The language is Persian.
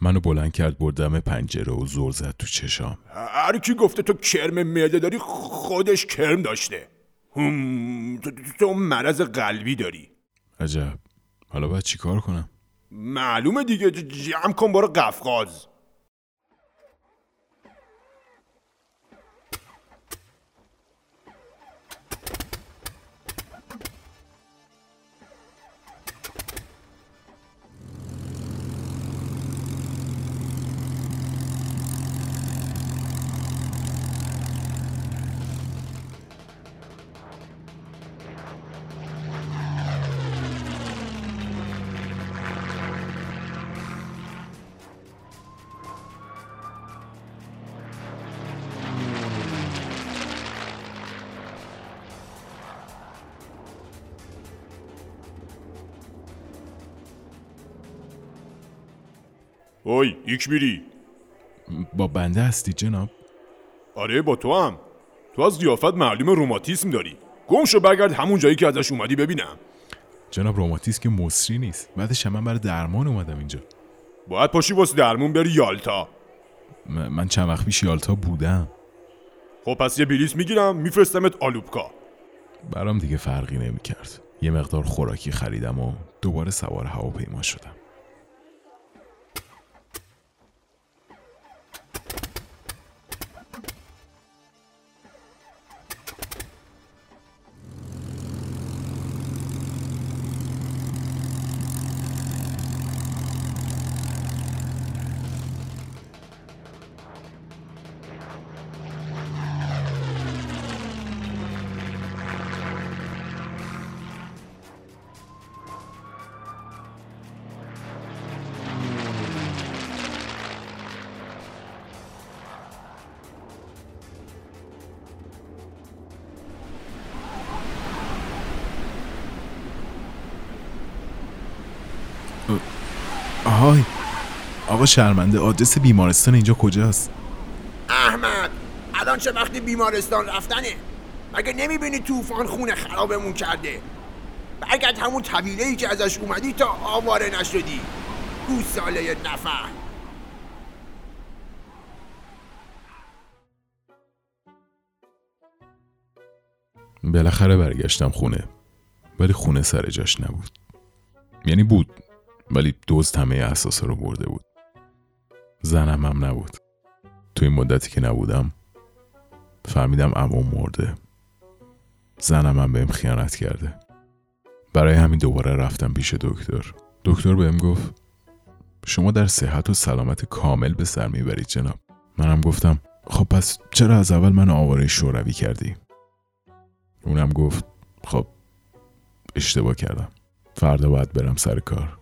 منو بلند کرد بردم پنجره و زور زد تو چشام. هر کی گفته تو کرم معده داری خودش کرم داشته. هم تو, تو مرض قلبی داری. عجب. حالا باید چیکار کنم؟ معلومه دیگه جمع کن برو قفقاز. اوی یک میری. با بنده هستی جناب؟ آره با تو هم. تو از قیافت معلوم روماتیسم داری. گم شو برگرد همون جایی که ازش اومدی ببینم. جناب روماتیسم که مصری نیست. بعدش من برای درمان اومدم اینجا. باید پاشی واسه درمون بری یالتا. من چند وقت پیش یالتا بودم. خب پس یه بلیس می‌گیرم میفرستمت آلوبکا برام دیگه فرقی نمی‌کرد. یه مقدار خوراکی خریدم و دوباره سوار هواپیما شدم. آهای. آقا شرمنده آدرس بیمارستان اینجا کجاست؟ احمد الان چه وقتی بیمارستان رفتنه؟ مگه نمی‌بینی طوفان خونه خرابمون کرده؟ برگرد همون طویله ای که ازش اومدی تا آواره نشدی. گوساله نفر. بالاخره برگشتم خونه. ولی خونه سر جاش نبود. یعنی بود. ولی دوست همه احساسا رو برده بود. زنم هم نبود. تو این مدتی که نبودم فهمیدم عموم مرده. زنم هم بهم خیانت کرده. برای همین دوباره رفتم پیش دکتر. دکتر بهم گفت شما در صحت و سلامت کامل به سر می‌برید جناب. منم گفتم خب پس چرا از اول من آواره شوروی کردی؟ اونم گفت خب اشتباه کردم. فردا باید برم سر کار.